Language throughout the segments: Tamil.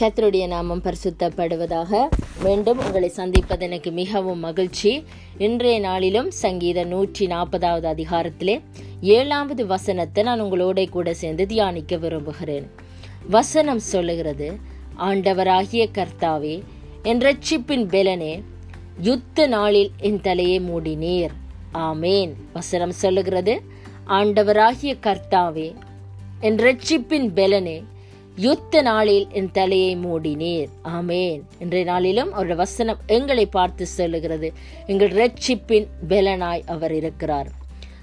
கத்தருடைய நாமம் பரிசுத்தப்படுவதாக மீண்டும் உங்களை சந்திப்பது எனக்கு மிகவும் மகிழ்ச்சி. இன்றைய நாளிலும் சங்கீத நூற்றி நாற்பதாவது அதிகாரத்திலே ஏழாவது வசனத்தை நான் உங்களோட கூட சேர்ந்து தியானிக்க விரும்புகிறேன். வசனம் சொல்லுகிறது ஆண்டவராகிய கர்த்தாவே என் ரட்சிப்பின் பெலனே யுத்த நாளில் என் தலையை மூடினீர். ஆமேன். வசனம் சொல்லுகிறது ஆண்டவராகிய கர்த்தாவே என் ரட்சிப்பின் பெலனே யுத்த நாளில் என் தலையை மூடினீர். ஆமேன். இன்றைய நாளிலும் அவருடைய வசனம் எங்களை பார்த்து சொல்லுகிறது. எங்கள் ரட்சிப்பின் பெலனாய் அவர் இருக்கிறார்.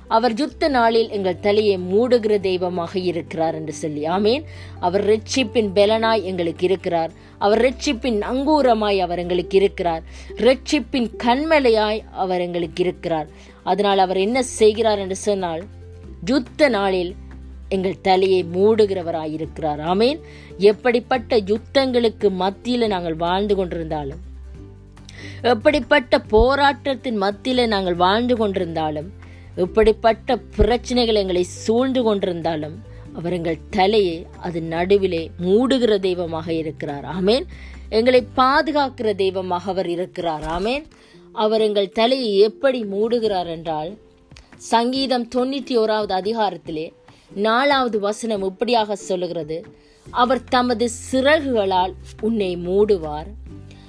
அவர் யுத்த நாளில் எங்கள் தலையை மூடுகிற தெய்வமாக இருக்கிறார் என்று சொல்லி. ஆமேன். அவர் ரட்சிப்பின் பெலனாய் எங்களுக்கு இருக்கிறார். அவர் ரட்சிப்பின் அங்கூரமாய் அவர் எங்களுக்கு இருக்கிறார். ரட்சிப்பின் கண்மலையாய் அவர் எங்களுக்கு இருக்கிறார். அதனால் அவர் என்ன செய்கிறார் என்று சொன்னால் யுத்த நாளில் எங்கள் தலையை மூடுகிறவராயிருக்கிறார். ஆமேன். எப்படிப்பட்ட யுத்தங்களுக்கு மத்தியில் நாங்கள் வாழ்ந்து கொண்டிருந்தாலும் எப்படிப்பட்ட போராட்டத்தின் மத்தியில் நாங்கள் வாழ்ந்து கொண்டிருந்தாலும் எப்படிப்பட்ட பிரச்சனைகள் எங்களை சூழ்ந்து கொண்டிருந்தாலும் அவர் எங்கள் தலையை அது நடுவிலே மூடுகிற தெய்வமாக இருக்கிறார். ஆமேன். எங்களை பாதுகாக்கிற தெய்வமாக அவர் இருக்கிறார். ஆமேன். அவர் எங்கள் தலையை எப்படி மூடுகிறார் என்றால் சங்கீதம் தொண்ணூற்றி ஓராவது அதிகாரத்திலே நாலாவது வசனம் இப்படியாக சொல்லுகிறது. அவர் தமது சிறகுகளால் உன்னை மூடுவார்.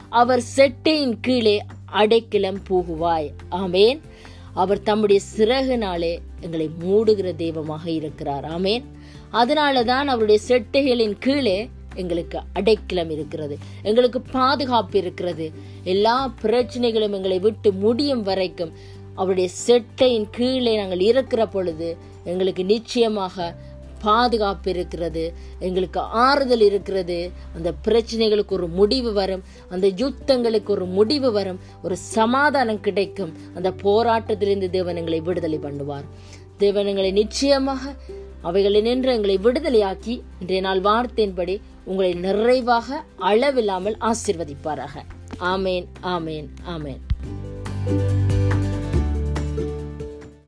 அவர் செட்டையின் கீழே அடைக்கிளம் போகுவாய். ஆமேன். அவர் தம்முடைய சிறகுனாலே எங்களை மூடுகிற தெய்வமாக இருக்கிறார். ஆமேன். அதனால தான் அவருடைய செட்டைகளின் கீழே எங்களுக்கு அடைக்கலம் இருக்கிறது. எங்களுக்கு பாதுகாப்பு இருக்கிறது. எல்லா பிரச்சனைகளும் எங்களை விட்டு முடியும் வரைக்கும் அவருடைய செட்டையின் கீழே நாங்கள் இருக்கிற பொழுது எங்களுக்கு நிச்சயமாக பாதுகாப்பு இருக்கிறது எங்களுக்கு ஆறுதல் இருக்கிறது. அந்த பிரச்சனைகளுக்கு ஒரு முடிவு வரும் அந்த யுத்தங்களுக்கு ஒரு முடிவு வரும் ஒரு சமாதானம் கிடைக்கும். அந்த போராட்டத்திலிருந்து தேவன் எங்களை விடுதலை பண்ணுவார். தேவன் எங்களை நிச்சயமாக அவைகளை நின்று எங்களை விடுதலையாக்கி இன்றைய நாள் வார்த்தையின்படி உங்களை நிறைவாக அளவில்லாமல் ஆசிர்வதிப்பாராக. ஆமேன் ஆமேன் ஆமேன்.